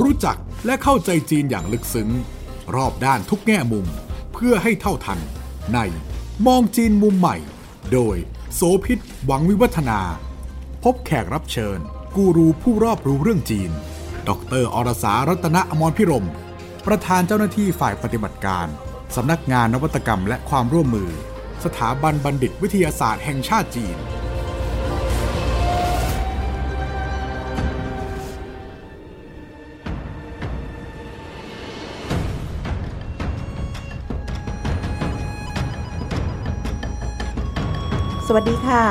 รู้จักและเข้าใจจีนอย่างลึกซึ้ง รอบด้านทุกแง่มุมเพื่อให้เท่าทัน ในมองจีนมุมใหม่ โดยโสพิษหวังวิวัฒนา พบแขกรับเชิญ กูรูผู้รอบรู้เรื่องจีน ดรอรสารัตนอมรพิรม ประธานเจ้าหน้าที่ฝ่ายปฏิบัติการ สำนักงานนวัตกรรมและความร่วมมือ สถาบันบัณฑิตวิทยาศาสตร์แห่งชาติจีน วัสดีค่ะ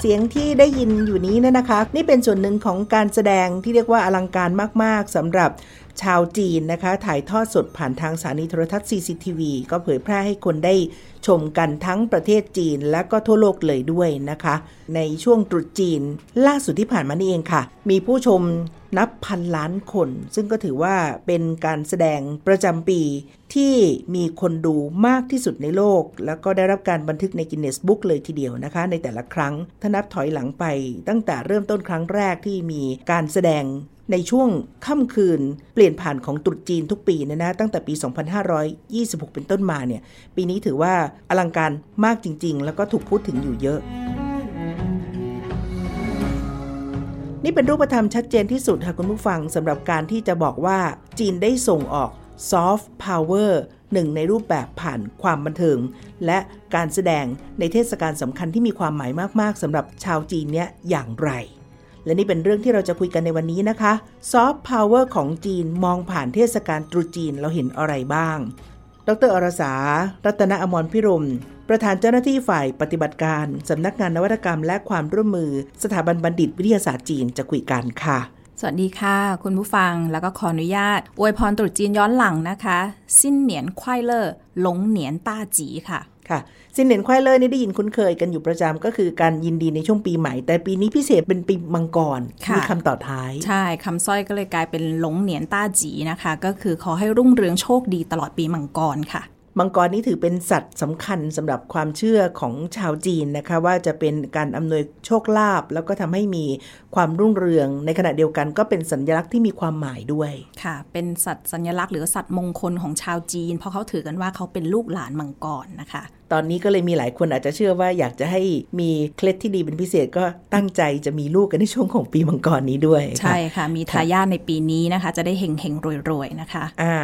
เสียงที่ได้ยินอยู่นี้เนี่ยนะคะ นี่เป็นส่วนหนึ่งของการแสดงที่เรียกว่าอลังการมาก ๆสำหรับ ชาวจีนนะคะ ถ่ายทอดสดผ่านทางสถานีโทรทัศน์ CCTV ก็เผยแพร่ให้คนได้ชมกันทั้งประเทศจีนและก็ทั่วโลกเลยด้วยนะคะ ในช่วงตรุษจีน ล่าสุดที่ผ่านมานี่เองค่ะ มีผู้ชมนับพันล้านคน ซึ่งก็ถือว่าเป็นการแสดงประจำปีที่มีคนดูมากที่สุดในโลก แล้วก็ได้รับการบันทึกในกินเนสบุ๊กเลยทีเดียวนะคะ ในแต่ละครั้งถ้านับถอยหลังไปตั้งแต่เริ่มต้นครั้งแรกที่มีการแสดง ในช่วงค่ำคืนเปลี่ยนผ่านของตรุษจีนทุกปีนะนะตั้งแต่ปี 2526 เป็นต้นมาเนี่ย ปีนี้ถือว่าอลังการมากจริง ๆ แล้วก็ถูกพูดถึงอยู่เยอะนี่เป็นรูปธรรมชัดเจนที่สุดค่ะคุณผู้ฟังสำหรับการที่จะบอกว่าจีนได้ส่งออกซอฟต์พาวเวอร์หนึ่งในรูปแบบผ่านความบันเทิง และการแสดงในเทศกาลสำคัญที่มีความหมายมาก ๆสำหรับชาวจีนเนี่ยอย่างไร และนี่เป็นเรื่องที่เราจะคุยกันในวันนี้นะคะซอฟต์พาวเวอร์ของจีนมองผ่านเทศกาลตรุษจีนเราเห็นอะไรบ้าง ดร.อรสา รัตนอมรภิรมย์ ประธานเจ้าหน้าที่ฝ่ายปฏิบัติการ สำนักงานนวัตกรรมและความร่วมมือ สถาบันบัณฑิตวิทยาศาสตร์จีนจะคุยกันค่ะสวัสดีค่ะ คุณผู้ฟังแล้วก็ขออนุญาตอวยพรตรุษจีนย้อนหลังนะคะ สิ้นเหนียนควายเลอร์หลงเหนียนต้าจีค่ะ ค่ะสินเหนียนควายเลอร์นี่ได้ยินคุ้นเคยกันอยู่ประจำก็คือการยินดีในช่วงปีใหม่ แต่ปีนี้พิเศษเป็นปีมังกรค่ะมีคำต่อท้าย ใช่คำสร้อยก็เลยกลายเป็นหลงเหนียนต้าจีนะคะ ก็คือขอให้รุ่งเรืองโชคดีตลอดปีมังกรค่ะ มังกรนี่ถือเป็นสัตว์สำคัญสำหรับความเชื่อของชาวจีนนะคะ ว่าจะเป็นการอำนวยโชคลาภแล้วก็ทำให้มีความรุ่งเรือง ในขณะเดียวกันก็เป็นสัญลักษณ์ที่มีความหมายด้วยค่ะ เป็นสัตว์สัญลักษณ์หรือสัตว์มงคลของชาวจีน เพราะเขาถือกันว่าเขาเป็นลูกหลานมังกรนะคะตอนนี้ก็เลยมีหลายคนอาจจะเชื่อว่าอยากจะให้มีเคล็ดที่ดีเป็นพิเศษก็ตั้งใจจะมีลูกกันในช่วงของปีมังกรนี้ด้วย ใช่ค่ะ มีทายาทในปีนี้นะคะ จะได้เฮงเฮงๆรวยๆนะคะ อ่า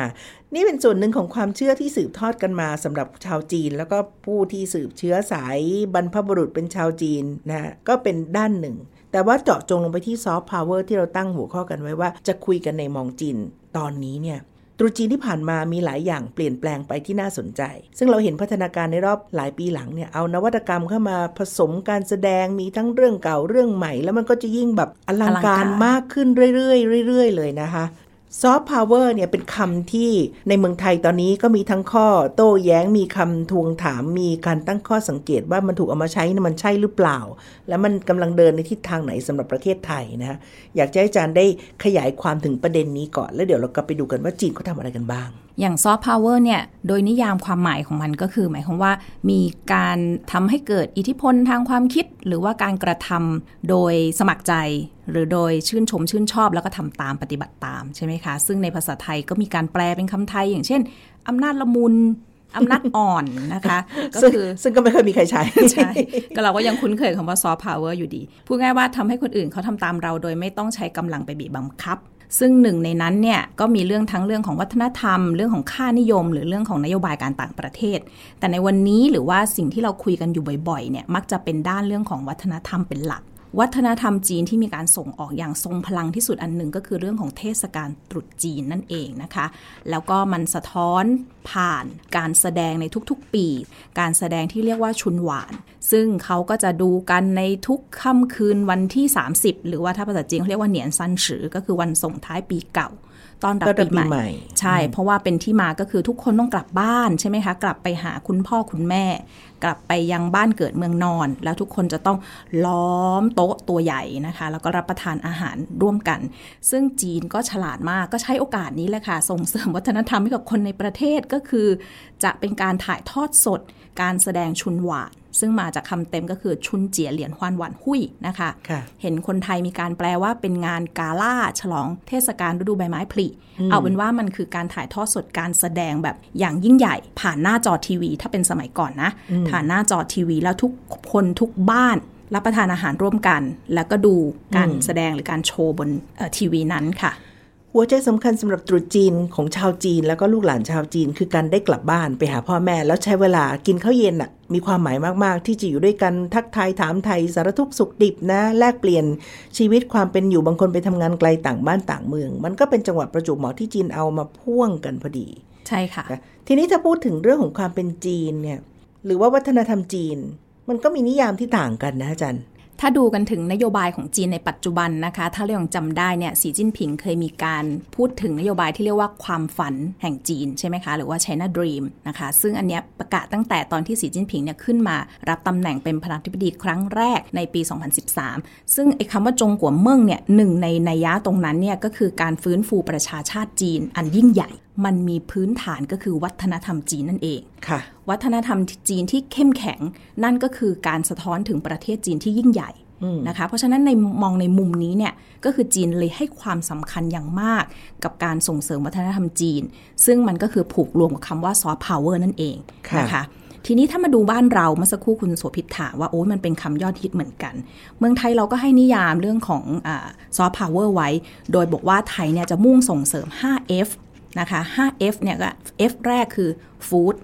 นี่เป็นส่วนหนึ่งของความเชื่อที่สืบทอดกันมาสำหรับชาวจีน แล้วก็ผู้ที่สืบเชื้อสายบรรพบุรุษเป็นชาวจีนนะก็เป็นด้านหนึ่ง แต่ว่าเจาะจงลงไปที่ซอฟต์พาวเวอร์ที่เราตั้งหัวข้อกันไว้ว่าจะคุยกันในมองจีนตอนนี้เนี่ยต รุษจีนที่ผ่านมามีหลายอย่างเปลี่ยนแปลงไปที่น่าสนใจ ซึ่งเราเห็นพัฒนาการในรอบหลายปีหลังเนี่ยเอานวัตกรรมเข้ามาผสมการแสดงมีทั้งเรื่องเก่าเรื่องใหม่ แล้วมันก็จะยิ่งแบบอลังการมากขึ้นเรื่อยๆเรื่อยๆเลยนะคะ ซอฟต์พาวเวอร์เนี่ยเป็นคำที่ในเมืองไทยตอนนี้ก็มีทั้งข้อโต้แย้งมีคำทวงถามมีการตั้งข้อสังเกตว่ามันถูกเอามาใช้นมันใช่หรือเปล่า และมันกำลังเดินในทิศทางไหนสำหรับประเทศไทยนะฮะอยากจะให้อาจารย์ได้ขยายความถึงประเด็นนี้ก่อน แล้วเดี๋ยวเราก็ไปดูกันว่าจีนเขาทำอะไรกันบ้างอย่างซอฟต์พาวเวอร์เนี่ย โดยนิยามความหมายของมันก็คือ หมายความว่ามีการทำให้เกิดอิทธิพลทางความคิด หรือว่าการกระทำโดยสมัครใจ หรือโดยชื่นชมชื่นชอบ แล้วก็ทำตามปฏิบัติตามใช่ไหมคะ ซึ่งในภาษาไทยก็มีการแปลเป็นคำไทย อย่างเช่นอำนาจละมุนอำนาจอ่อนนะคะ ก็ซึ่งคือซึ่งก็ไม่เคยมีใครใช้ใช่ก็เราก็ยังคุ้นเคยคำว่าซอฟต์พาวเวอร์อยู่ดี พูดง่ายว่าทำให้คนอื่นเขาทำตามเราโดยไม่ต้องใช้กำลังไปบีบบังคับ ซึ่งหนึ่งในนั้นเนี่ยก็มีเรื่องทั้งเรื่องของวัฒนธรรม เรื่องของค่านิยม หรือเรื่องของนโยบายการต่างประเทศ แต่ในวันนี้หรือว่าสิ่งที่เราคุยกันอยู่บ่อยๆเนี่ยมักจะเป็นด้านเรื่องของวัฒนธรรมเป็นหลัก วัฒนธรรมจีนที่มีการส่งออกอย่างทรงพลังที่สุดอันหนึ่งก็คือเรื่องของเทศกาลตรุษจีนนั่นเองนะคะ แล้วก็มันสะท้อนผ่านการแสดงในทุกๆปี การแสดงที่เรียกว่าชุนหวาน ซึ่งเขาก็จะดูกันในทุกค่ำคืนวันที่ 30 หรือว่าถ้าภาษาจีนเขาเรียกว่าเหนียนซันฉือก็คือวันส่งท้ายปีเก่า ตอนรับต้อนรับปีปีใหใหม่ม่ ใช่ เพราะว่าเป็นที่มาก็คือทุกคนต้องกลับบ้านใช่ไหมคะ กลับไปหาคุณพ่อคุณแม่ กลับไปยังบ้านเกิดเมืองนอน แล้วทุกคนจะต้องล้อมโต๊ะตัวใหญ่นะคะ แล้วก็รับประทานอาหารร่วมกัน ซึ่งจีนก็ฉลาดมากก็ใช้โอกาสนี้แหละค่ะ ส่งเสริมวัฒนธรรมให้กับคนในประเทศก็คือ จะเป็นการถ่ายทอดสด การแสดงชุนหวาน ซึ่งมาจากคำเต็มก็คือชุนเจียเหรียญฮวานหวันหุยนะคะค่ะเห็นคนไทยมีการแปลว่าเป็นงานกาล่าฉลองเทศกาลฤดูใบไม้ผลิ เอาเป็นว่ามันคือการถ่ายทอดสดการแสดงแบบอย่างยิ่งใหญ่ ผ่านหน้าจอทีวี ถ้าเป็นสมัยก่อนนะผ่านหน้าจอทีวีแล้วทุกคนทุกบ้านรับประทานอาหารร่วมกัน แล้วก็ดูการแสดงหรือการโชว์บนเอ่อทีวีนั้นค่ะ หัวใจสำคัญสำหรับตรุษจีนของชาวจีนแล้วก็ลูกหลานชาวจีน คือการได้กลับบ้านไปหาพ่อแม่ แล้วใช้เวลากินข้าวเย็นอะมีความหมายมาก ๆ ที่จะอยู่ด้วยกันทักทายถามไทยสารทุกข์สุขดิบนะ แลกเปลี่ยนชีวิตความเป็นอยู่บางคนไปทำงานไกลต่างบ้านต่างเมือง มันก็เป็นจังหวะประจวบเหมาะที่จีนเอามาพ่วงกันพอดี ใช่ค่ะนะทีนี้ถ้าพูดถึงเรื่องของความเป็นจีนเนี่ยหรือว่าวัฒนธรรมจีน มันก็มีนิยามที่ต่างกันนะอาจารย์ ถ้าดูกันถึงนโยบายของจีนในปัจจุบันนะคะ ถ้าเรายังจำได้เนี่ยสีจิ้นผิงเคยมีการพูดถึงนโยบายที่เรียกว่าความฝันแห่งจีนใช่ไหมคะ หรือว่า China Dream นะคะ ซึ่งอันเนี้ยประกาศตั้งแต่ตอนที่สีจิ้นผิงเนี่ยขึ้นมา รับตำแหน่งเป็นประธานาธิบดีครั้งแรกในปี 2013 ซึ่งไอ้คำว่าจงกัวเมิงเนี่ยหนึ่งในนัยยะตรงนั้นเนี่ยก็คือการฟื้นฟูประชาชาติจีนอันยิ่งใหญ่มันมีพื้นฐานก็คือวัฒนธรรมจีนนั่นเองค่ะ วัฒนธรรมจีนที่เข้มแข็ง นั่นก็คือการสะท้อนถึงประเทศจีนที่ยิ่งใหญ่นะคะเพราะฉะนั้นในมองในมุมนี้เนี่ยก็คือจีนเลยให้ความสำคัญอย่างมาก กับการส่งเสริมวัฒนธรรมจีน ซึ่งมันก็คือผูกรวมกับคำว่าซอฟต์พาวเวอร์นั่นเองค่ะนะคะทีนี้ถ้ามาดูบ้านเราเมื่อสักครู่คุณโสภิตถามว่าโอ้ยมันเป็นคำยอดฮิตเหมือนกัน เมืองไทยเราก็ให้นิยามเรื่องของซอฟต์พาวเวอร์ไว้ โดยบอกว่าไทยเนี่ยจะมุ่งส่งเสริม 5F นะคะ 5F เนี่ยก็ F แรกคือ Food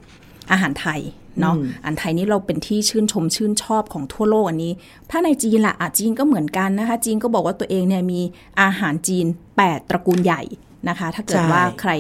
อาหารไทยเนาะอาหารไทยนี่เราเป็นที่ชื่นชมชื่นชอบของทั่วโลกอันนี้ ถ้าในจีนล่ะอะจีนก็เหมือนกันนะคะ จีนก็บอกว่าตัวเองเนี่ยมีอาหารจีน 8 ตระกูลใหญ่นะคะ ถ้าเกิดใช่ว่าใคร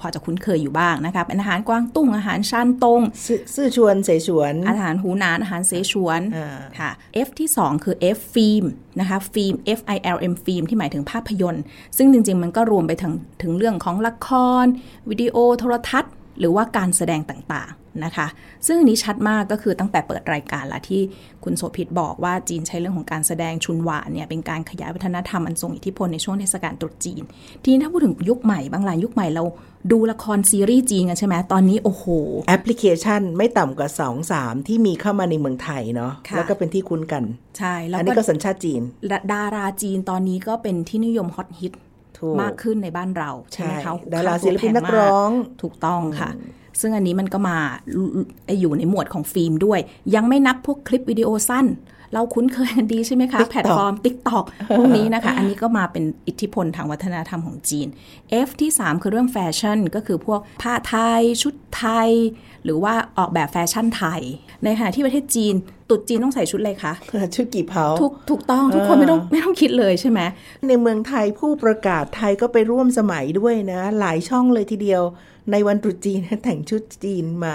พอจะคุ้นเคยอยู่บ้างนะคะเป็นอาหารกวางตุ้งอาหารชานตงซื่อซื่อชวนเสฉวน อาหารหูหนานอาหารเสฉวนอ่าค่ะ F ที่ 2 คือ F ฟิล์มนะคะฟิล์ม F I L M ฟิล์มที่หมายถึงภาพยนตร์ ซึ่งจริง ๆ มันก็รวมไปถึงถึงเรื่องของละคร วิดีโอโทรทัศน์ หรือว่าการแสดงต่างๆ นะคะ ซึ่งอันนี้ชัดมากก็คือตั้งแต่เปิดรายการละที่คุณโสภิตบอกว่าจีนใช้เรื่องของการแสดงชุนหวานเนี่ยเป็นการขยายวัฒนธรรมอันทรงอิทธิพลในช่วงเทศกาลตรุษจีน ทีนี้ถ้าพูดถึงยุคใหม่บางรายยุคใหม่เราดูละครซีรีส์จีนกันใช่ไหมตอนนี้โอ้โห แอปพลิเคชันไม่ต่ำกว่า 2 3 ที่มีเข้ามาในเมืองไทยเนาะค่ะแล้วก็เป็นที่คุ้นกัน ใช่ แล้วอันก็นี้ก็สัญชาติจีน ดาราจีนตอนนี้ก็เป็นที่นิยมฮอตฮิตถูกมากขึ้นในบ้านเราใช่ไหมใช่คะดาราค่ตัวศิลปินแพนักร้องมากถูกต้องค่ะ ซึ่งอันนี้มันก็มาอยู่ในหมวดของฟิล์มด้วย ยังไม่นับพวกคลิปวิดีโอสั้น เราคุ้นเคยกันดีใช่ไหมคะ TikTok แพลตฟอร์ม TikTok พวกนี้นะคะ อันนี้ก็มาเป็นอิทธิพลทางวัฒนธรรมของจีน F ที่ 3 คือเรื่องแฟชั่น ก็คือพวกผ้าไทย ชุดไทย หรือว่าออกแบบแฟชั่นไทย ในขณะที่ประเทศจีนตรุษจีนต้องใส่ชุดอะไรคะชุดกี่เผาถูกถูกต้องทุกคนไม่ต้องไม่ต้องคิดเลยใช่ไหมในเมืองไทยผู้ประกาศไทยก็ไปร่วมสมัยด้วยนะ หลายช่องเลยทีเดียว ในวันตรุษจีนแต่งชุดจีนมา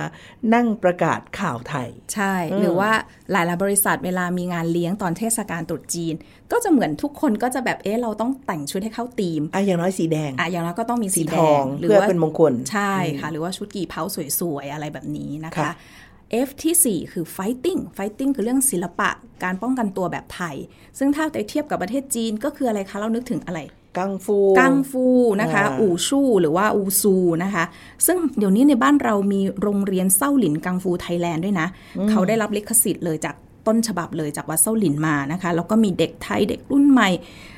นั่งประกาศข่าวไทย ใช่ หรือว่าหลาย ๆ บริษัทเวลามีงานเลี้ยงตอนเทศกาลตรุษจีน ก็จะเหมือนทุกคนก็จะแบบเอ๊ะเราต้องแต่งชุดให้เข้าธีมอะอย่างน้อยสีแดงอะอย่างน้อยก็ต้องมีสีสีแดทองหรือเพื่อว่าเป็นมงคลใช่ค่ะ หรือว่าชุดกี่เผาสวย ๆ อะไรแบบนี้นะคะค่ะ F ที่ 4 คือ fighting fighting คือเรื่องศิลปะการป้องกันตัวแบบไทย ซึ่งถ้าไปเทียบกับประเทศจีนก็คืออะไรคะ เรานึกถึงอะไร กังฟู กังฟูนะคะอ่าอู่ชู่หรือว่าอูซูนะคะ ซึ่งเดี๋ยวนี้ในบ้านเรามีโรงเรียนเส้าหลินกังฟูไทยแลนด์ด้วยนะ เขาได้รับลิขสิทธิ์เลยจากต้นฉบับเลยจากวัดเส้าหลินมานะคะ แล้วก็มีเด็กไทยเด็กรุ่นใหม่อ่า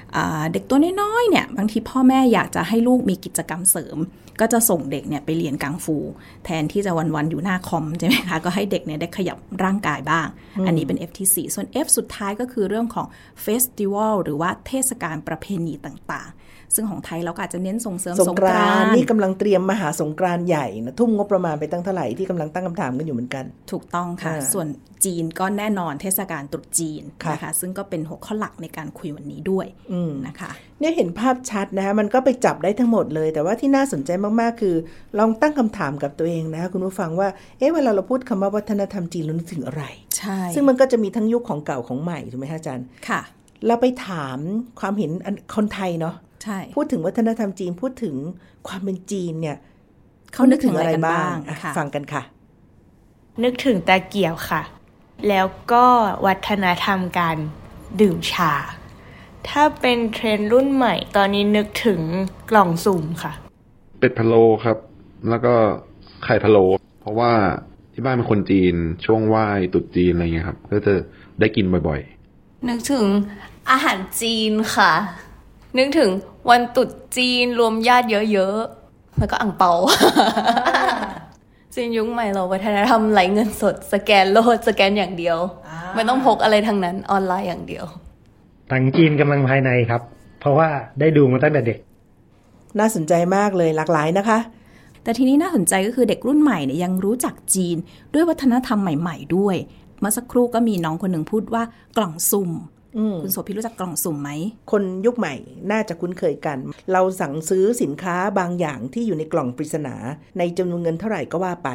เด็กตัวน้อยๆเนี่ยบางทีพ่อแม่อยากจะให้ลูกมีกิจกรรมเสริม ก็จะส่งเด็กเนี่ยไปเรียนกังฟู แทนที่จะวันๆอยู่หน้าคอมใช่ไหมคะก็ให้เด็กเนี่ยได้ขยับร่างกายบ้าง อันนี้เป็น F ที่4ส่วน F สุดท้ายก็คือเรื่องของเฟสติวัลหรือว่าเทศกาลประเพณีต่างๆ ซึ่งของไทยเราก็อาจจะเน้นส่งเสริมสงกรานต์ต์นี่กำลังเตรียมมหาสงกรานต์ใหญ่นะทุ่มงบประมาณไปตั้งเท่าไหร่ที่กำลังตั้งคำถามกันอยู่เหมือนกัน ถูกต้องค่ะอ่าส่วนจีนก็แน่นอนเทศกาลตรุษจีนค่ะนะคะ ซึ่งก็เป็นหัวข้อหลักในการคุยวันนี้ด้วยนะคะเนี่ยเห็นภาพชัดนะคะมันก็ไปจับได้ทั้งหมดเลย แต่ว่าที่น่าสนใจมากๆ คือ ลองตั้งคำถามกับตัวเองนะคะคุณผู้ฟังว่าเอ๊ะเวลาเราพูดคำว่าวัฒนธรรมจีนเรานึกถึงอะไรใช่ซึ่งมันก็จะมีทั้งยุคของเก่าของใหม่ถูกไหมคะอาจารย์ค่ะ เราไปถามความเห็นอันคนไทยเนาะใช่ พูดถึงวัฒนธรรมจีนพูดถึงความเป็นจีนเนี่ย เขานึกถึงอะไรกันบ้างอะค่ะฟังกันค่ะ นึกถึงตะเกียบค่ะ แล้วก็วัฒนธรรมการดื่มชา ถ้าเป็นเทรนด์รุ่นใหม่ ตอนนี้นึกถึงกล่องสุ่มค่ะ เป็ดพะโล้ครับ แล้วก็ไข่พะโล้เพราะว่าจที่บ้านเป็นคนจีนช่วงไหว้ตรุษจีนอะไรเงี้ยครับ ก็จะได้กินบ่อยนึกถึงอาหารจีนค่ะ นึกถึงวันตรุษจีนรวมญาติเยอะๆ แล้วก็อ่างเปาจีนยุคใหม่เราวัฒนธรรมไหลเงินสด สแกนโลดสแกนอย่างเดียว ไม่ต้องพกอะไรทั้งนั้นออนไลน์อย่างเดียวหนังจีนกำลังภายในครับ เพราะว่าได้ดูมาตั้งแต่เด็ก น่าสนใจมากเลยหลากหลายนะคะ แต่ทีนี้น่าสนใจก็คือเด็กรุ่นใหม่เนี่ยยังรู้จักจีนด้วยวัฒนธรรมใหม่ ๆ ด้วยเมื่อสักครู่ก็มีน้องคนหนึ่งพูดว่ากล่องสุ่มอืม คุณโสภิตรู้จักกล่องสุ่มไหม คนยุคใหม่น่าจะคุ้นเคยกัน เราสั่งซื้อสินค้าบางอย่างที่อยู่ในกล่องปริศนา ในจำนวนเงินเท่าไหร่ก็ว่าไป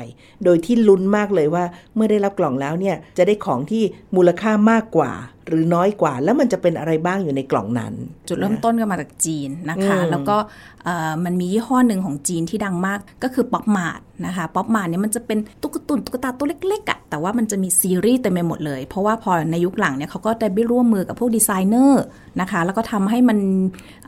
โดยที่ลุ้นมากเลยว่า เมื่อได้รับกล่องแล้วเนี่ยจะได้ของที่มูลค่ามากกว่า หรือน้อยกว่า แล้วมันจะเป็นอะไรบ้างอยู่ในกล่องนั้น จุดเริ่มต้นก็มาจากจีนนะคะอืมแล้วก็เอ่อมันมียี่ห้อหนึ่งของจีนที่ดังมากก็คือ Pop Martนะคะ Pop Mart เนี่ยมันจะเป็นตุ๊กตุนตุ๊กตาตัวเล็กๆอะ่ะแต่ว่ามันจะมีซีรีส์เต็มไปหมดเลย เพราะว่าพอในยุคหลังเนี่ยเขาก็ได้ไปร่วมมือกับพวกดีไซเนอร์นะคะ แล้วก็ทำให้มัน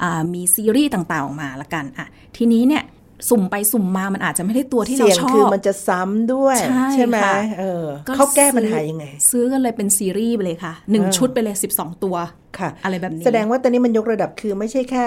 อ่ามีซีรีส์ต่างๆออกมาละกันอะทีนี้เนี่ย สุ่มไปสุ่มมามันอาจจะไม่ได้ตัวที่เราเสี่ยงชอบคือมันจะซ้ำด้วยใช่ไหมค่ะเออเขาแก้ปัญหายังไง ซื้อกันเลยเป็นซีรีส์ไปเลยค่ะหนึ่งเออชุดไปเลย12ตัวค่ะ อะไรแบบนี้ แสดงว่าตอนนี้มันยกระดับคือไม่ใช่แค่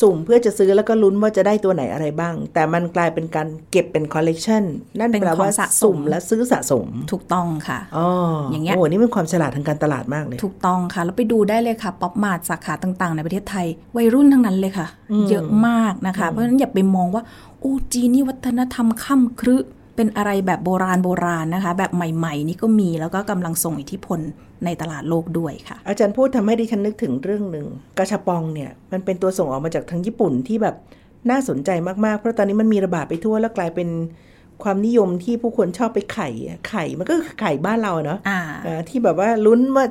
สุ่มเพื่อจะซื้อแล้วก็ลุ้นว่าจะได้ตัวไหนอะไรบ้าง แต่มันกลายเป็นการเก็บเป็นคอลเลกชันนั่นเป็นแปลว่าของสะสมสุ่มและซื้อสะสม ถูกต้องค่ะอ๋อออย่างเงี้ยโอ้นี่เป็นความฉลาดทางการตลาดมากเลย ถูกต้องค่ะ แล้วไปดูได้เลยค่ะ Pop Mart สาขาต่างๆ ในประเทศไทย วัยรุ่นทั้งนั้นเลยค่ะ เยอะมากนะคะ เพราะฉะนั้นอย่าไปมองว่าโอ้จีนนี่วัฒนธรรมค่ำครึเป็นอะไรแบบโบราณโบราณนะคะ แบบใหม่ ๆ นี่ก็มีแล้วก็กำลังส่งอิทธิพล ในตลาดโลกด้วยค่ะ อาจารย์พูดทำให้ดิฉันนึกถึงเรื่องหนึ่งกาชาปองเนี่ยมันเป็นตัวส่งออกมาจากทางญี่ปุ่นที่แบบน่าสนใจมากๆ เพราะตอนนี้มันมีระบาดไปทั่วแล้วกลายเป็นความนิยมที่ผู้คนชอบไปไข่อะไข่มันก็คือไข่บ้านเราเนาะอ่าเอ่อที่แบบว่าลุ้นว่า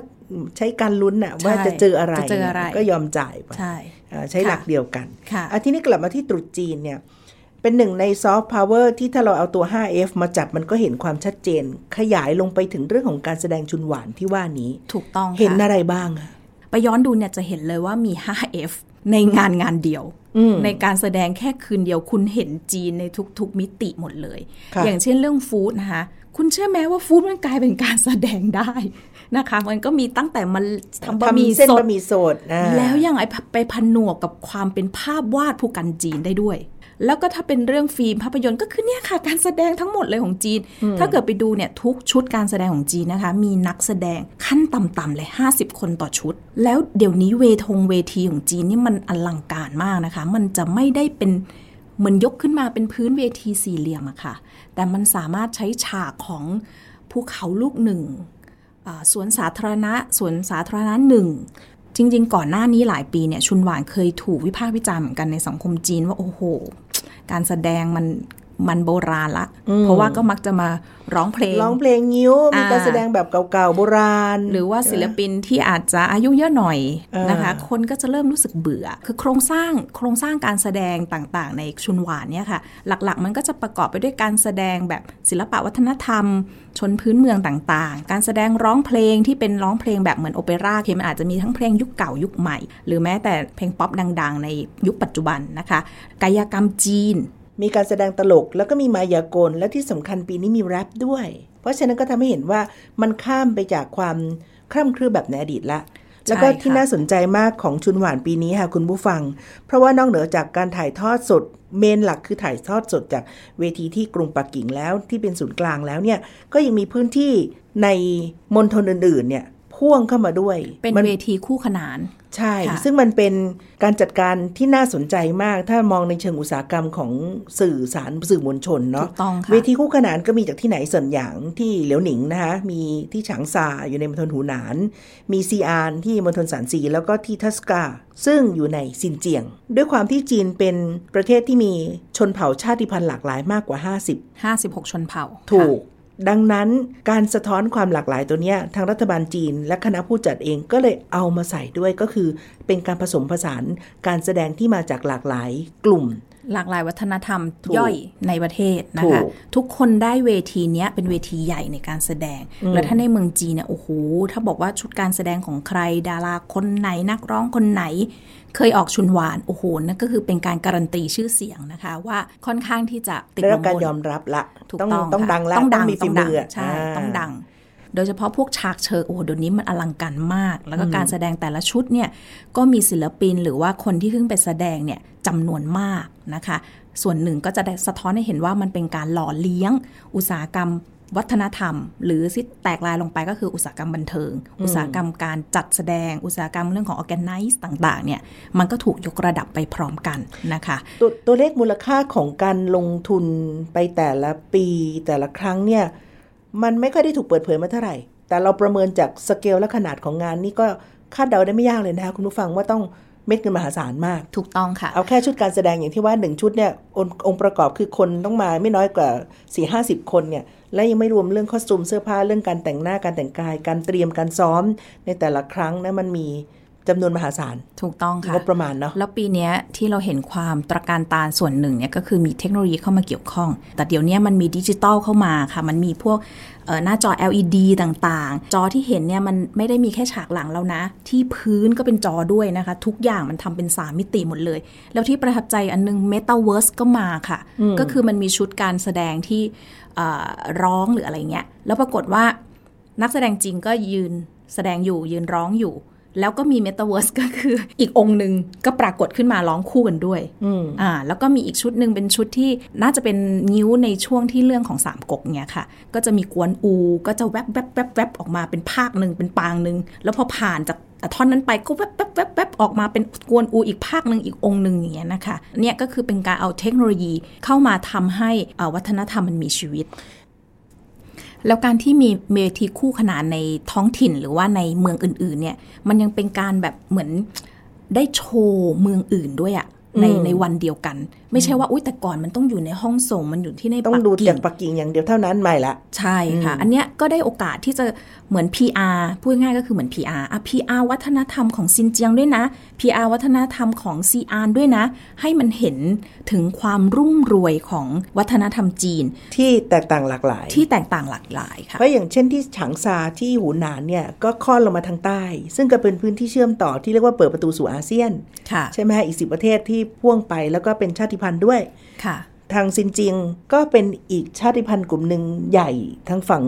ใช้การลุ้นอะว่าจะเจออะไรจะเจออะไรก็ยอมจ่ายไปใช่อ่าใช้ค่ะหลักเดียวกันค่ะอะทีนี้กลับมาที่ตรุษจีนเนี่ย เป็นหนึ่งในซอฟต์พาวเวอร์ที่ถ้าเราเอาตัว 5F มาจับมันก็เห็นความชัดเจน ขยายลงไปถึงเรื่องของการแสดงชุนหวานที่ว่านี้ ถูกต้องค่ะเห็นอะไรบ้างอะไปย้อนดูเนี่ยจะเห็นเลยว่ามี 5F ในงานงานเดียวอืมในการแสดงแค่คืนเดียวคุณเห็นจีนในทุกๆมิติหมดเลยค่ะอย่างเช่นเรื่องฟู้ดนะคะคุณเชื่อไหมว่าฟู้ดมันกลายเป็นการแสดงได้นะคะ มันก็มีตั้งแต่มันทำบะหมี่เส้นสดบะหมี่สดอ่าแล้วยังไอไปพันหนวกกับความเป็นภาพวาดผู้กันจีนได้ด้วย แล้วก็ถ้าเป็นเรื่องฟิล์มภาพยนตร์ก็คือเนี่ยค่ะ การแสดงทั้งหมดเลยของจีน ถ้าเกิดไปดูเนี่ยทุกชุดการแสดงของจีนนะคะ มีนักแสดงขั้นต่ำๆเลย 50 คนต่อชุด แล้วเดี๋ยวนี้เวทงเวทีของจีนนี่มันอลังการมากนะคะ มันจะไม่ได้เป็นเหมือนยกขึ้นมาเป็นพื้นเวทีสี่เหลี่ยมอะค่ะ แต่มันสามารถใช้ฉากของภูเขาลูกหนึ่งอ่าสวนสาธารณะสวนสาธารณะหนึ่ง จริง ๆ ก่อนหน้านี้หลายปีเนี่ยชุนหวานเคยถูกวิพากษ์วิจารณ์เหมือนกันในสังคมจีนว่าโอ้โห การแสดงมัน มันโบราณละ เพราะว่าก็มักจะมาร้องเพลง ร้องเพลงงิ้ว มีอ่าการแสดงแบบเก่าๆโบราณ หรือว่าศิลปินที่อาจจะอายุเยอะหน่อยเออนะคะ คนก็จะเริ่มรู้สึกเบื่อ คือโครงสร้างโครงสร้างการแสดงต่างๆ ในชุนหวานเนี่ยค่ะ หลักๆ มันก็จะประกอบไปด้วยการแสดงแบบศิลปะวัฒนธรรม ชนพื้นเมืองต่างๆ การแสดงร้องเพลงที่เป็นร้องเพลงแบบเหมือนโอเปร่าคือมันอาจจะมีทั้งเพลงยุคเก่ายุคใหม่ หรือแม้แต่เพลงป๊อปดัง ๆ ในยุคปัจจุบันนะคะ กายกรรมจีน มีการแสดงตลกแล้วก็มีมายากลและที่สำคัญปีนี้มีแรปด้วย เพราะฉะนั้นก็ทำให้เห็นว่ามันข้ามไปจากความคร่ำครือแบบในอดีตละ แล้วก็ใช่ค่ะที่น่าสนใจมากของชุนหวานปีนี้ค่ะคุณผู้ฟัง เพราะว่านอกเหนือจากการถ่ายทอดสดเมนหลักคือถ่ายทอดสดจากเวทีที่กรุงปักกิ่งแล้วที่เป็นศูนย์กลางแล้วเนี่ยก็ยังมีพื้นที่ในมณฑลอื่นๆเนี่ย พ่วงเข้ามาด้วย เป็นมัเวทีคู่ขนาน ใช่ค่ะซึ่งมันเป็นการจัดการที่น่าสนใจมาก ถ้ามองในเชิงอุตสาหกรรมของสื่อสารสื่อมวลชนเนาะถูกต้องค่ะเวทีคู่ขนานก็มีจากที่ไหนเซินหยางที่เหลียวหนิงนะคะมีที่ฉางซาอยู่ในมณฑลหูหนาน มีซีอานที่มณฑลสานซีแล้วก็ที่ทัสกาซึ่งอยู่ในซินเจียง ด้วยความที่จีนเป็นประเทศที่มีชนเผ่าชาติพันธุ์หลากหลายมากกว่า 50 56 ชนเผ่าถูค่ะก ดังนั้นการสะท้อนความหลากหลายตัวเนี้ยทางรัฐบาลจีน และคณะผู้จัดเองก็เลยเอามาใส่ด้วยก็คือ เป็นการผสมผสานการแสดงที่มาจากหลากหลายกลุ่ม หลากหลายวัฒนธรรมถูกย่อยในประเทศนะถูคะกทุกคนได้เวทีเนี้ยเป็นเวทีใหญ่ในการแสดง แล้วถ้าในเมืองจีนเนี่ยโอ้โหถ้าบอกว่าชุดการแสดงของใครดาราคนไหนนักร้องคนไหน เคยออกชุนหวาน โอ้โหนั่นก็คือเป็นการการันตีชื่อเสียงนะคะ ว่าค่อนข้างที่จะติดได้รับลมการบนยอมรับละถูกต้องต้องต้องค่ะดังละต้องดังมีฝีต้องมืดังออะใช่าต้องดังโดยเฉพาะพวกฉากเชิงโอ้โหเดี๋ยวนี้มันอลังการมาก แล้วก็การแสดงแต่ละชุดเนี่ยก็มีศิลปินหรือว่าคนที่ขึ้นไปแสดงเนี่ยจำนวนมากนะคะ ส่วนหนึ่งก็จะได้สะท้อนให้เห็นว่ามันเป็นการหล่อเลี้ยง อุตสาหกรรม วัฒนธรรม หรือที่แตกลายลงไปก็คืออุตสาหกรรมบันเทิง อุตสาหกรรมการจัดแสดงอุตสาหกรรมเรื่องของ organize ต่างๆเนี่ยมันก็ถูกยกระดับไปพร้อมกันนะคะตัวตัวเลขมูลค่าของการลงทุนไปแต่ละปีแต่ละครั้งเนี่ยมันไม่ค่อยได้ถูกเปิดเผยมาเท่าไหร่ แต่เราประเมินจากสเกลและขนาดของงานนี่ก็คาดเดาได้ไม่ยากเลยนะคะคุณผู้ฟังว่าต้องเม็ดเงินมหาศาลมาก ถูกต้องค่ะ เอาแค่ชุดการแสดงอย่างที่ว่าหนึ่งชุดเนี่ยองค์องค์ประกอบคือคนต้องมาไม่น้อยกว่า4ี่ห้าสิบคนเนี่ย และยังไม่รวมเรื่องคอสตูมเสื้อผ้าเรื่องการแต่งหน้าการแต่งกาย การเตรียมการซ้อมในแต่ละครั้งนะมันมี จำนวนมหาศาล ถูกต้องค่ะงบประมาณเนาะแล้วปีเนี้ยที่เราเห็นความตระการตาส่วนหนึ่งเนี่ยก็คือมีเทคโนโลยีเข้ามาเกี่ยวข้อง แต่เดี๋ยวนี้มันมีดิจิตอลเข้ามาค่ะ มันมีพวกเอ่อหน้าจอ LED ต่างๆ จอที่เห็นเนี่ยมันไม่ได้มีแค่ฉากหลังแล้วนะ ที่พื้นก็เป็นจอด้วยนะคะ ทุกอย่างมันทำเป็น 3 มิติหมดเลย แล้วที่ประทับใจอันนึง Metaverse ก็มาค่ะ ก็คือมันมีชุดการแสดงที่เอ่อร้องหรืออะไรเงี้ย แล้วปรากฏว่านักแสดงจริงก็ยืนแสดงอยู่ยืนร้องอยู่ แล้วก็มี Metaverse ก็คืออีกองค์หนึ่งก็ปรากฏขึ้นมาร้องคู่กันด้วยอ่าแล้วก็มีอีกชุดหนึ่งเป็นชุดที่น่าจะเป็นนิ้วในช่วงที่เรื่องของสามก๊กเนี่ยค่ะ ก็จะมีกวนอู ก็จะแวบแวบแวบแวบออกมาเป็นภาคหนึ่งเป็นปางหนึ่งแล้วพอผ่านจากท่อนนั้นไปก็แวบแวบแวบแวบออกมาเป็นกวนอูอีกภาคหนึ่งอีกองค์หนึ่งอย่างเงี้ยนะคะเนี่ยก็คือเป็นการเอาเทคโนโลยีเข้ามาทำให้อ่าวัฒนธรรมมันมีชีวิต แล้วการที่มีเวทีคู่ขนานในท้องถิ่นหรือว่าในเมืองอื่น ๆ เนี่ย มันยังเป็นการแบบเหมือนได้โชว์เมืองอื่นด้วยอะในในวันเดียวกัน ไม่ใช่ว่าอุ้ยแต่ก่อนมันต้องอยู่ในห้องส่งมันอยู่ที่ในต้องปักดูกิ่จากงปักกิ่งอย่างเดียวเท่านั้นไม่ละ ใช่ค่ะ อันเนี้ยก็ได้โอกาสที่จะเหมือน PR พูดง่ายๆก็คือเหมือน PR อะ PR วัฒนธรรมของซินเจียงด้วยนะ PR วัฒนธรรมของซีอานด้วยนะ ให้มันเห็นถึงความรุ่มรวยของวัฒนธรรมจีน ที่แตกต่างหลากหลาย ที่แตกต่างหลากหลายค่ะเพราะอย่างเช่นที่ฉางซาที่หูหนานเนี่ยก็ค่อนลงมาทางใต้ ซึ่งก็เป็นพื้นที่เชื่อมต่อที่เรียกว่าเปิดประตูสู่อาเซียนค่ะใช่ไหมฮะอีกสิประเทศที่พ่วงไปแล้วก็เป็นชาติพันธุ์ด้วยค่ะ ทางซินเจียงก็เป็นอีกชาติพันธุ์กลุ่มหนึ่งใหญ่ทั้งฝั่ง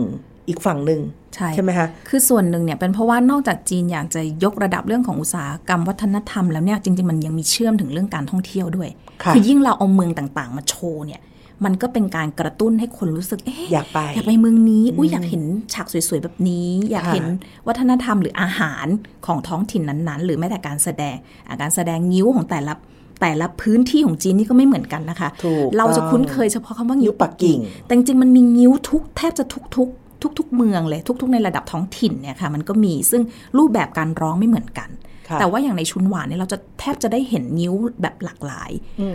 อีกฝั่งหนึ่งใช่ใช่ไหมคะคือส่วนหนึ่งเนี่ยเป็นเพราะว่านอกจากจีนอยากจะยกระดับเรื่องของอุตสาหกรรมวัฒนธรรมแล้วเนี่ยจริงๆมันยังมีเชื่อมถึงเรื่องการท่องเที่ยวด้วยค่ะอยิ่งเราเอาเมืองต่างๆ มาโชว์เนี่ยมันก็เป็นการกระตุ้นให้คนรู้สึกเอ๊ะอยากไปอยากไปเมืองนี้อุ้ยอยากเห็นฉากสวยๆแบบนี้ อยากค่ะเห็นวัฒนธรรมหรืออาหารของท้องถิ่นนั้นๆ หรือแม้แต่การแสดงอะการแสดงนิ้วของแต่ละ แต่ละพื้นที่ของจีนนี่ก็ไม่เหมือนกันนะคะถูกเราจะต้องคุ้นเคยเฉพาะคำว่างิ้วงิ้วปักกิ่ง แต่จริงๆมันมีงิ้วทุกแทบจะทุกๆทุกๆเมืองเลยทุก ๆ ในระดับท้องถิ่นเนี่ยค่ะมันก็มีซึ่งรูปแบบการร้องไม่เหมือนกันค่ะแต่ว่าอย่างในชุนหวานเนี่ยเราจะแทบจะได้เห็นนิ้วแบบหลากหลาย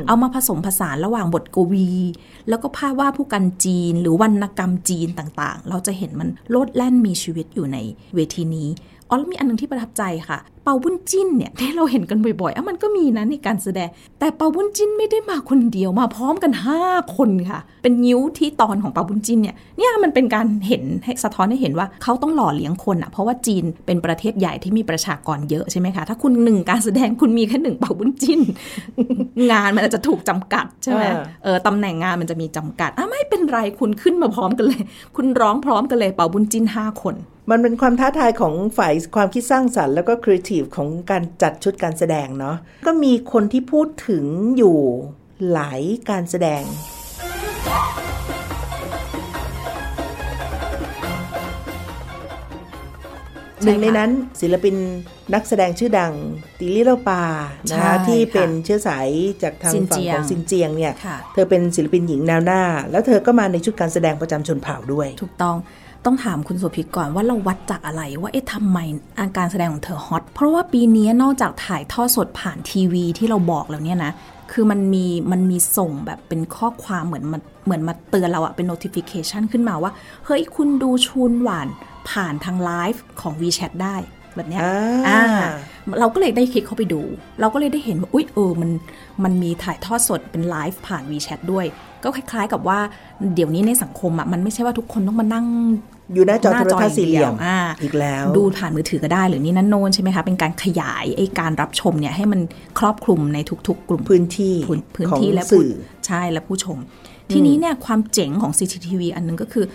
เอามาผสมผสานระหว่างบทกวี แล้วก็ภาพวาดผู้กันจีน หรือวรรณกรรมจีนต่างๆ เราจะเห็นมันโลดแล่นมีชีวิตอยู่ในเวทีนี้ อ๋อแล้วมีอันหนึงที่ประทับใจค่ะ เปาบุญจิ้นเนี่ยที่เราเห็นกันบ่อยๆอะมันก็มีนะในการแสดง แต่เปาบุญจิ้นไม่ได้มาคนเดียวมาพร้อมกัน 5 คนค่ะ เป็นนิ้วที่ตอนของเปาบุญจิ้นเนี่ยเนี่ยมันเป็นการเห็นให้สะท้อนให้เห็นว่าเขาต้องหล่อเลี้ยงคนอะเพราะว่าจีนเป็นประเทศใหญ่ที่มีประชากรเยอะใช่ไหมคะถ้าคุณหนึ่งการแสดงคุณมีแค่หนึ่งเปาบุญจิ้น งานมันอาจจะถูกจำกัดใช่ไหมเออเออตำแหน่งงานมันจะมีจำกัดอะไม่เป็นไรคุณขึ้นมาพร้อมกันเลย คุณร้องพร้อมกันเลยเปาบุญจิ้นห้าคนมันเป็นความท้าทายของฝ่ายความคิดสร้างสรรค์แล้วก็ครีเอทีฟของการจัดชุดการแสดงเนาะก็มีคนที่พูดถึงอยู่หลายการแสดง หนึ่งในนั้นศิลปินนักแสดงชื่อดังติลิโลปาใช่นะคะที่ค่ะเป็นเชื้อสายจากทางซินฝั่เจีงยงของซินเจียงเนี่ยค่ะเธอเป็นศิลปินหญิงแนวหน้า แล้วเธอก็มาในชุดการแสดงประจำชนเผ่าด้วย ถูกต้อง ต้องถามคุณโสุพิษก่อนว่าเราวัดจากอะไร ว่าเอ๊ะทำไมอาการแสดงของเธอฮอตเพราะว่าปีนี้นอกจากถ่ายทอดสดผ่านทีวีที่เราบอกแล้วเนี่ยนะคือมันมีมันมีส่งแบบเป็นข้อความเหมือนมาเหมือนมาเตือนเราอะเป็น notification ขึ้นมาว่า เฮ้ยคุณดูชุนหวานผ่านทางไลฟ์ของ WeChat ได้แบบเนี้ยอ่าบเราก็เลยได้คลิกเข้าไปดู เราก็เลยได้เห็นว่า อุ๊ยเออ มัน มันมีถ่ายทอดสดเป็นไลฟ์ผ่าน WeChat ด้วย ก็คล้ายๆกับว่า เดี๋ยวนี้ในสังคมอะ มันไม่ใช่ว่าทุกคนต้องมานั่ง อยู่หน้าจอโทรทัศน์สี่เหลี่ยมอ่าอีกแล้ว ดูผ่านมือถือก็ได้หรือนี่นั่นโน้นใช่ไหมคะ เป็นการขยายไอ้การรับชมเนี่ยให้มันครอบคลุมในทุก ๆ กลุ่มพื้นที่พื้นพื้นของที่และสื่อผู้ใช่และผู้ชม ทีนี้เนี่ยความเจ๋งของ CCTV อันหนึงก็คือ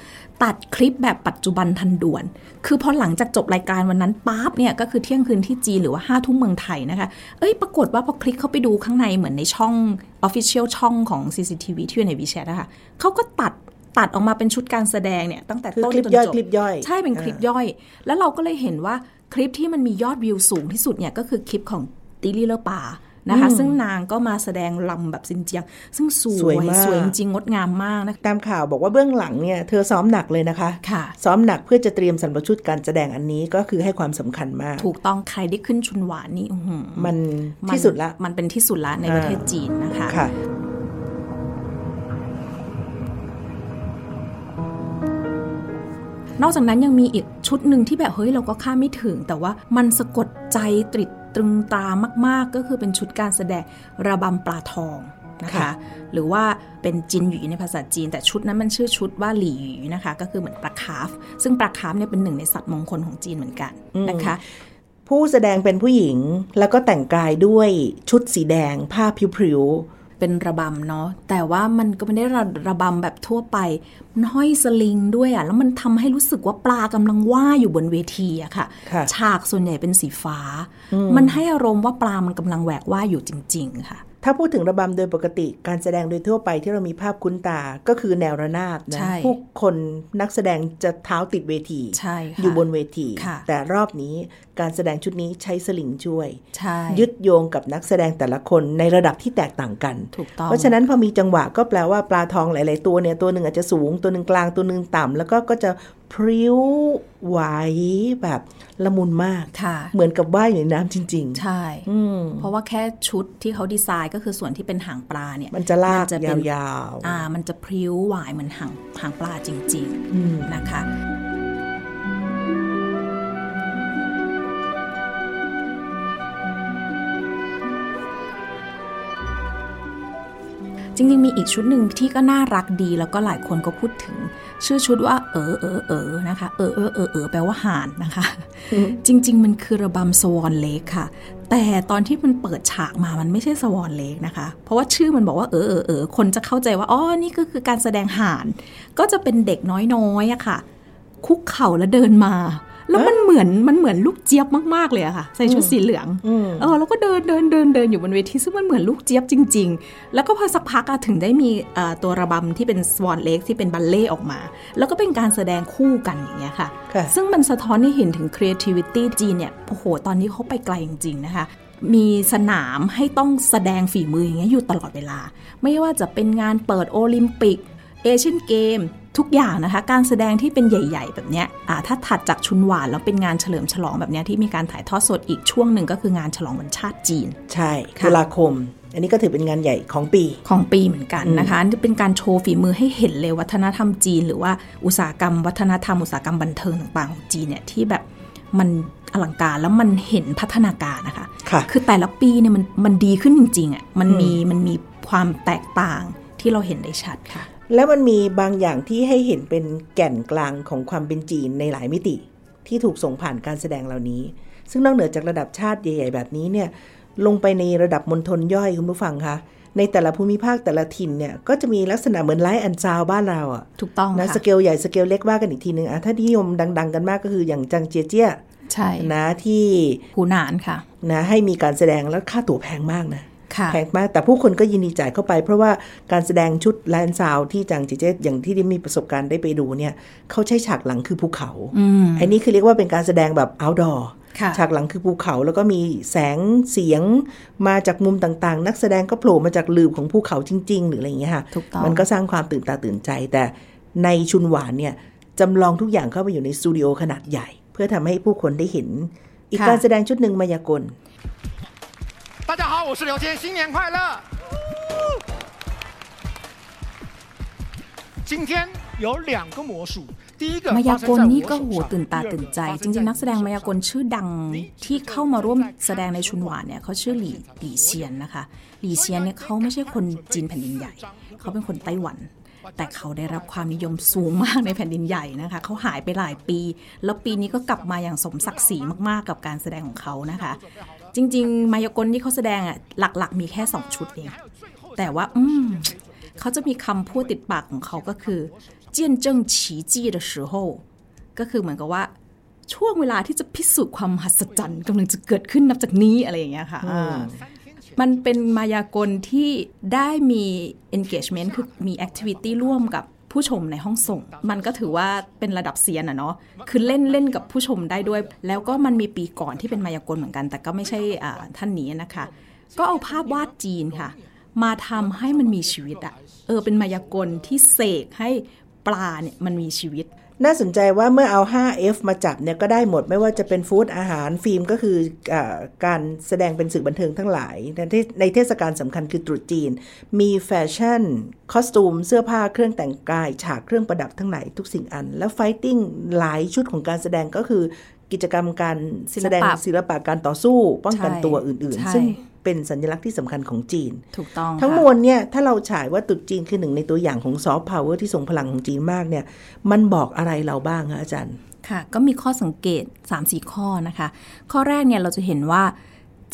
ตัดคลิปแบบปัจจุบันทันด่วน คือพอหลังจากจบรายการวันนั้นปั๊บเนี่ยก็คือเที่ยงคืนที่จีนหรือว่าห้าทุ่มเมืองไทยนะคะ เอ้ยปรากฏว่าพอคลิกเข้าไปดูข้างในเหมือนในช่อง Official ช่องของ CCTV ที่อยู่ใน WeChat นะคะเขาก็ตัด ตัดออกมาเป็นชุดการแสดงเนี่ยตั้งแต่คือต้นคลิปจนย่อยจบคลิปย่อย ใช่เป็นคลิปย่อย แล้วเราก็เลยเห็นว่าคลิปที่มันมียอดวิวสูงที่สุดเนี่ยก็คือคลิปของติลี่เลอปานะคะซึ่งนางก็มาแสดงลำแบบซินเจียง ซึ่งสสวยวยมากสวยจริงๆงดงามมากนะคะตามข่าวบอกว่าเบื้องหลังเนี่ยเธอซ้อมหนักเลยนะคะค่ะ ซ้อมหนักเพื่อจะเตรียมสรรพชุดการแสดงอันนี้ก็คือให้ความสำคัญมาก ถูกต้องใครได้ขึ้นชุนหวานนี่อื้อหือมันมันที่สุดละมันเป็นที่สุดละในอ่าประเทศจีนนะคะค่ะ นอกจากนั้นยังมีอีกชุดหนึ่งที่แบบเฮ้ยเราก็คาดไม่ถึง แต่ว่ามันสะกดใจติดตรึงตามาก ๆ ก็คือเป็นชุดการแสดงระบำปลาทองนะคะค่ะหรือว่าเป็น金鱼 ในภาษาจีน แต่ชุดนั้นมันชื่อชุดว่า鲤鱼 นะคะ ก็คือเหมือนปลาคาร์ฟซึ่งปลาคาร์ฟเนี่ยเป็นหนึ่งในสัตว์มงคลของจีนเหมือนกันนะคะ ผู้แสดงเป็นผู้หญิงแล้วก็แต่งกายด้วยชุดสีแดงผ้าพริ้ว เป็นระบำเนาะแต่ว่ามันก็ไม่ได้ระระบำแบบทั่วไป มันห้อยสลิงด้วยอะ่ะแล้วมันทำให้รู้สึกว่าปลากำลังว่ายอยู่บนเวทีอะค่ะค่ะ ฉากส่วนใหญ่เป็นสีฟ้า มันให้อารมณ์ว่าปลามันกำลังแหวกว่ายอยู่จริง ๆ ค่ะๆถ้าพูดถึงระบำโดยปกติการแสดงโดยทั่วไปที่เรามีภาพคุ้นตาก็คือแนวระนาบนะใช่ผู้คนนักแสดงจะเท้าติดเวทีใช่ค่ะอยู่บนเวทีค่ะแต่รอบนี้ การแสดงชุดนี้ใช้สลิงช่วยใช่ยึดโยงกับนักแสดงแต่ละคนในระดับที่แตกต่างกันถูกต้องเพราะฉะนั้นพอมีจังหวะก็แปลว่าปลาทองหลาย ๆ ตัวเนี่ยตัวหนึ่งอาจจะสูงตัวหนึ่งกลางตัวหนึ่งต่ำแล้วก็ก็จะพริ้วไหวแบบละมุนมากค่ะเหมือนกับว่ายอยู่ในน้ำจริงใช่ๆอืมเพราะว่าแค่ชุดที่เขาดีไซน์ก็คือส่วนที่เป็นหางปลาเนี่ย มันจะลากจะเป็นยาวๆอ่า มันจะพริ้วไหวเหมือนหางหางปลาจริงอืมๆนะคะ จริง ๆ มีอีกชุดหนึ่งที่ก็น่ารักดีแล้วก็หลายคนก็พูดถึง ชื่อชุดว่า เออเออเออนะคะ เออเออเออเออแปลว่าห่านนะคะ จริง ๆ มันคือระบำสวอนเลกค่ะ แต่ตอนที่มันเปิดฉากมามันไม่ใช่สวอนเลกนะคะ เพราะว่าชื่อมันบอกว่าเออเออเออคนจะเข้าใจว่าอ๋อนี่ก็คือการแสดงห่าน ก็จะเป็นเด็กน้อยๆอะค่ะ คุกเข่าแล้วเดินมา แล้วมันเหมือนมันเหมือนลูกเจี๊ยบมากๆเลยอะค่ะ ใส่ชุดสีเหลืองอืมเออแล้วก็เดินเดินเดินเดินอยู่บนเวทีซึ่งมันเหมือนลูกเจี๊ยบจริง ๆ แล้วก็พอสักพักอะถึงได้มีเอ่อตัวระบำที่เป็นสวอนเล็กที่เป็นบัลเล่ต์ออกมา แล้วก็เป็นการแสดงคู่กันอย่างเงี้ยค่ะค่ะ ซึ่งมันสะท้อนให้เห็นถึง creativity จีนเนี่ยโอ้โหตอนนี้เขาไปไกลจริงๆนะคะมีสนามให้ต้องแสดงฝีมืออย่างเงี้ยอยู่ตลอดเวลา ไม่ว่าจะเป็นงานเปิดโอลิมปิกเอเชียนเกม ทุกอย่างนะคะ การแสดงที่เป็นใหญ่ ๆ แบบเนี้ยอ่าถ้าถัดจากชุนหวานแล้วเป็นงานเฉลิมฉลองแบบเนี้ยที่มีการถ่ายทอดสดอีกช่วงหนึ่งก็คืองานฉลองวันชาติจีน ใช่ค่ะตุลาคม อันนี้ก็ถือเป็นงานใหญ่ของปีของปีเหมือนกันนะคะนี่เป็นการโชว์ฝีมือให้เห็นเลยวัฒนธรรมจีน หรือว่าอุตสาหกรรม วัฒนธรรมอุตสาหกรรมบันเทิงต่างๆของจีนเนี่ยที่แบบมันอลังการแล้วมันเห็นพัฒนาการนะคะค่ะคือแต่ละปีเนี่ยมันมันดีขึ้นจริงๆอะมันมีมันมีความแตกต่างที่เราเห็นได้ชัดค่ะ แล้วมันมีบางอย่างที่ให้เห็นเป็นแก่นกลางของความเป็นจีนในหลายมิติ ที่ถูกส่งผ่านการแสดงเหล่านี้ ซึ่งนอกเหนือจากระดับชาติใหญ่ๆแบบนี้เนี่ยลงไปในระดับมณฑลย่อยคุณผู้ฟังคะในแต่ละภูมิภาคแต่ละถิ่นเนี่ยก็จะมีลักษณะเหมือนไลฟ์อันซาวบ้านเราอะถูกต้องนะค่ะสเกลใหญ่สเกลเล็กว่ากันอีกทีหนึ่งอะถ้านิยมดัง ๆ กันมากก็คืออย่างจังเจียเจี้ยใช่นะที่หูหนานค่ะนะให้มีการแสดงแล้วค่าตั๋วแพงมากนะค่ะ แพงมาก แต่ผู้คนก็ยินดีจ่ายเข้าไป เพราะว่าการแสดงชุดแลนซาวที่จังจีเจอย่างที่ได้มีประสบการณ์ได้ไปดูเนี่ยเขาใช้ฉากหลังคือภูเขาอืมอันนี้คือเรียกว่าเป็นการแสดงแบบ outdoor ค่ะฉากหลังคือภูเขาแล้วก็มีแสงเสียงมาจากมุมต่างๆ นักแสดงก็โผล่มาจากลืบของภูเขาจริง ๆ หรืออะไรอย่างเงี้ยค่ะถูกต้องมันก็สร้างความตื่นตาตื่นใจ แต่ในชุนหวานเนี่ยจำลองทุกอย่างเข้าไปอยู่ในสตูดิโอขนาดใหญ่ เพื่อทำให้ผู้คนได้เห็น อีกการแสดงชุดหนึ่งมายากล 大家好，我是刘谦，新年快乐！今天有两个魔术， 第一个 มายา 发 ก 生 ล 在 นี่ 我 ก็ 手 โห 上， ตื่นตา 第二 ตื่น 个 ใจ 发 จ 生 ริง ๆ นั 在 กแสดงมายากลชื่อดังที่เข้ามาร่วมแสดงในชุนหวานเนี่ยเขาชื่อหลี่หลี่เซียนนะคะหลี่เซียนเนี่ยเขาไม่ใช่คนจีนแผ่นดินใหญ่ เขาเป็นคนไต้หวัน แต่เขาได้รับความนิยมสูงมากในแผ่นดินใหญ่นะคะเขาหายไปหลายปี แล้วปีนี้ก็กลับมาอย่างสมศักดิ์ศรีมากๆกับการแสดงของเขานะคะ จริง ๆ มายากลที่เขาแสดงอ่ะหลักๆ มีแค่ 2 ชุดเอง แต่ว่า อืม เขาจะมีคำพูดติดปากของเขาก็คือเจียนเจิ้งฉีจี้的时候ก็คือเหมือนกับว่า ช่วงเวลาที่จะพิสูจน์ความมหัศจรรย์กำลังจะเกิดขึ้นนับจากนี้อะไรอย่างเงี้ยค่ะอ่ามันเป็นมายากลที่ได้มี engagement คือมี activity ร่วมกับ ผู้ชมในห้องส่ง มันก็ถือว่าเป็นระดับเซียนอะเนาะคือเล่นเล่นกับผู้ชมได้ด้วย แล้วก็มันมีปีก่อนที่เป็นมายากลเหมือนกัน แต่ก็ไม่ใช่อ่าท่านนี้นะคะ ก็เอาภาพวาดจีนค่ะ มาทำให้มันมีชีวิตอะเออเป็นมายากลที่เสกให้ปลาเนี่ยมันมีชีวิต น่าสนใจว่าเมื่อเอา 5F มาจับเนี่ยก็ได้หมดไม่ว่าจะเป็นฟู้ดอาหารฟิล์มก็คืออาการแสดงเป็นสื่อบันเทิงทั้งหลายในเทศในเทศกาลสำคัญคือตรุษจีน มีแฟชั่น costume เสื้อผ้าเครื่องแต่งกาย ฉากเครื่องประดับทั้งหลายทุกสิ่งอัน แล้ว fighting หลายชุดของการแสดงก็คือกิจกรรมการศิลปะแสดงศิลปะการต่อสู้ ป้องกันใช่ตัวอื่นใช่ๆซึ่ง เป็นสัญลักษณ์ที่สำคัญของจีน ถูกต้อง ทั้งค่ะมวลเนี่ยถ้าเราฉายว่าตรุษจีนคือหนึ่งในตัวอย่างของซอฟต์พาวเวอร์ที่ทรงพลังของจีนมากเนี่ย มันบอกอะไรเราบ้างคะอาจารย์ ค่ะ ก็มีข้อสังเกต 3-4 ข้อนะคะ ข้อแรกเนี่ยเราจะเห็นว่า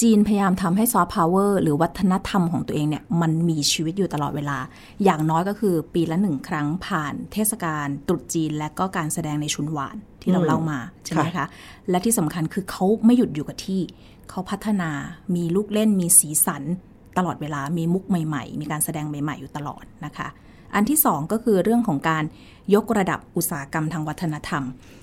จีนพยายามทำให้ซอฟต์พาวเวอร์หรือวัฒนธรรมของตัวเองเนี่ยมันมีชีวิตอยู่ตลอดเวลา อย่างน้อยก็คือปีละหนึ่งครั้งผ่านเทศกาลตรุษจีนและก็การแสดงในชุนหวาน ที่เราอืมเล่ามาใช่ไหมค่ะคะและที่สำคัญคือเขาไม่หยุดอยู่กับที่ เขาพัฒนามีลูกเล่นมีสีสัน ตลอดเวลามีมุกใหม่ ๆ มีการแสดงใหม่ ๆ อยู่ตลอดนะคะ อันที่สองก็คือเรื่องของการยกระดับอุตสาหกรรมทางวัฒนธรรม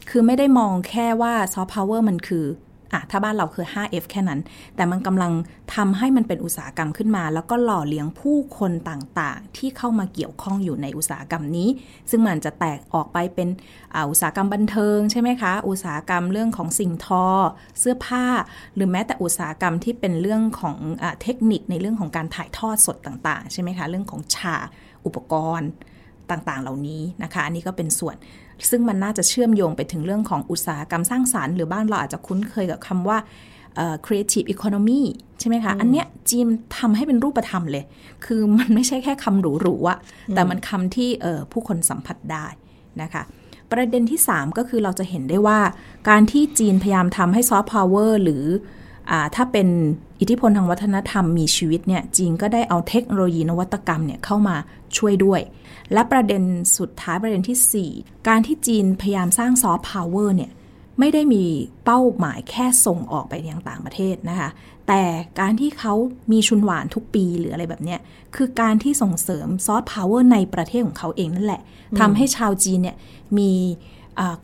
คือไม่ได้มองแค่ว่าซอฟต์พาวเวอร์มันคือ อะถ้าบ้านเราคือ 5F แค่นั้น แต่มันกำลังทำให้มันเป็นอุตสาหกรรมขึ้นมา แล้วก็หล่อเลี้ยงผู้คนต่างๆ ที่เข้ามาเกี่ยวข้องอยู่ในอุตสาหกรรมนี้ ซึ่งมันจะแตกออกไปเป็นอุตสาหกรรมบันเทิงใช่ไหมคะ อุตสาหกรรมเรื่องของสิ่งทอ เสื้อผ้า หรือแม้แต่อุตสาหกรรมที่เป็นเรื่องของอเทคนิคในเรื่องของการถ่ายทอดสดต่างๆ ใช่ไหมคะ เรื่องของฉากอุปกรณ์ต่างๆ เหล่านี้นะคะ อันนี้ก็เป็นส่วน ซึ่งมันน่าจะเชื่อมโยงไปถึงเรื่องของอุตสาหกรรมสร้างสารรค์หรือบ้านเราอาจจะคุ้นเคยกับคำว่าเอ่อ creative economy ใช่ไหมคะ อันเนี้ยจีนทำให้เป็นรูปธรรมเลย คือมันไม่ใช่แค่คำหรูๆอะแต่มันคำที่เอ่อผู้คนสัมผัสได้นะคะประเด็นที่ 3 ก็คือเราจะเห็นได้ว่าการที่จีนพยายามทำให้ซอฟต์พาวเวอร์หรืออา ถ้าเป็นอิทธิพลทางวัฒนธรรมมีชีวิตเนี่ยจีนก็ได้เอาเทคโนโลยีนวัตกรรมเนี่ยเข้ามาช่วยด้วย และประเด็นสุดท้ายประเด็นที่สี่ 4 การที่จีนพยายามสร้างซอฟต์พาวเวอร์เนี่ยไม่ได้มีเป้าหมายแค่ส่งออกไปยังต่างประเทศนะคะ แต่การที่เขามี春晚 ทุกปีหรืออะไรแบบเนี้ย คือการที่ส่งเสริมซอฟต์พาวเวอร์ในประเทศของเขาเองนั่นแหละทำให้ชาวจีนเนี่ยมี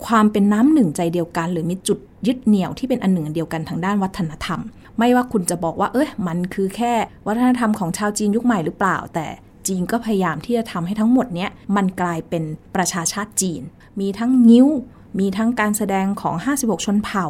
ความเป็นน้ำหนึ่งใจเดียวกัน หรือมีจุดยึดเหนี่ยวที่เป็นอันหนึ่งเดียวกันทางด้านวัฒนธรรม ไม่ว่าคุณจะบอกว่า เอ้ยมันคือแค่วัฒนธรรมของชาวจีนยุคใหม่หรือเปล่า แต่จีนก็พยายามที่จะทำให้ทั้งหมดเนี้ยมันกลายเป็นประชาชาติจีน มีทั้งงิ้ว มีทั้งการแสดงของ 56 ชนเผ่า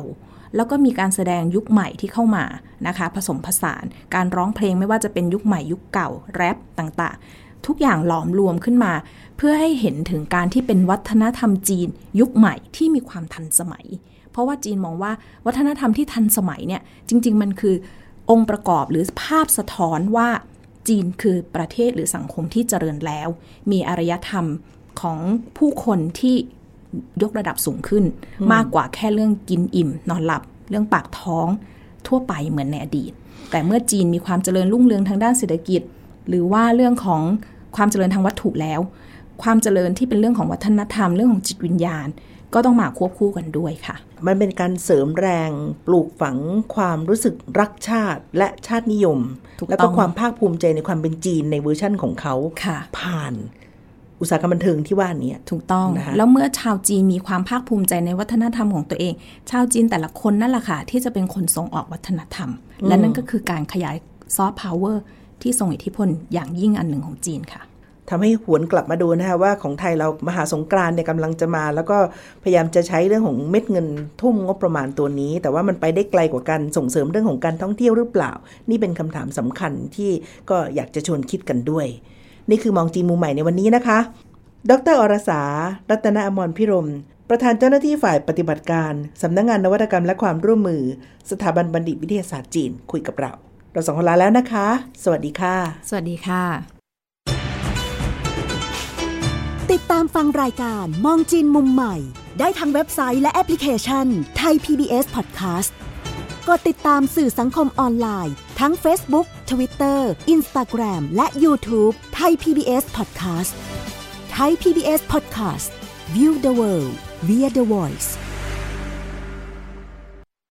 แล้วก็มีการแสดงยุคใหม่ที่เข้ามานะคะ ผสมผสานการร้องเพลงไม่ว่าจะเป็นยุคใหม่ยุคเก่าแรปต่างๆ ทุกอย่างหลอมรวมขึ้นมา เพื่อให้เห็นถึงการที่เป็นวัฒนธรรมจีนยุคใหม่ที่มีความทันสมัย เพราะว่าจีนมองว่าวัฒนธรรมที่ทันสมัยเนี่ยจริง ๆ มันคือองค์ประกอบหรือภาพสะท้อนว่าจีนคือประเทศหรือสังคมที่เจริญแล้ว มีอารยธรรมของผู้คนที่ยกระดับสูงขึ้น มากกว่าแค่เรื่องกินอิ่ม นอนหลับ เรื่องปากท้องทั่วไปเหมือนในอดีต แต่เมื่อจีนมีความเจริญรุ่งเรืองทางด้านเศรษฐกิจ หรือว่าเรื่องของ ความเจริญทางวัตถุแล้ว ความเจริญที่เป็นเรื่องของวัฒนธรรมเรื่องของจิตวิญญาณ ก็ต้องมาควบคู่กันด้วยค่ะ มันเป็นการเสริมแรงปลูกฝังความรู้สึกรักชาติและชาตินิยมถูกต้องแล้วก็ความภาคภูมิใจในความเป็นจีนในเวอร์ชั่นของเขาค่ะผ่านอุตสาหกรรมบันเทิงที่ว่านี้ถูกต้องนะคะแล้วเมื่อชาวจีนมีความภาคภูมิใจในวัฒนธรรมของตัวเอง ชาวจีนแต่ละคนนั่นแหละค่ะที่จะเป็นคนส่งออกวัฒนธรรม และนั่นก็คือการขยายซอฟต์พาวเวอร์ ที่ทรงอิทธิพลอย่างยิ่งอันหนึ่งของจีนค่ะทำให้หวนกลับมาดูนะคะว่าของไทยเรามหาสงกรานต์เนี่ยกำลังจะมา แล้วก็พยายามจะใช้เรื่องของเม็ดเงินทุ่มงบประมาณตัวนี้ แต่ว่ามันไปได้ไกลกว่ากันส่งเสริมเรื่องของการท่องเที่ยวหรือเปล่า นี่เป็นคำถามสำคัญที่ก็อยากจะชวนคิดกันด้วย นี่คือมองจีนมุมใหม่ในวันนี้นะคะ ดรอรสา รัตนอมรพิรม ประธานเจ้าหน้าที่ฝ่ายปฏิบัติการสำนักงานนวัตกรรมและความร่วมมือ สถาบันบัณฑิตวิทยาศาสตร์จีนคุยกับเรา เราสองคนลาแล้วนะคะ สวัสดีค่ะ สวัสดีค่ะ ติดตามฟังรายการมองจีนมุมใหม่ ได้ทางเว็บไซต์และแอปพลิเคชันไทย PBS Podcast กดติดตามสื่อสังคมออนไลน์ ทั้ง Facebook Twitter Instagram และ YouTube ไทย PBS Podcast ไทย PBS Podcast View the world via the voice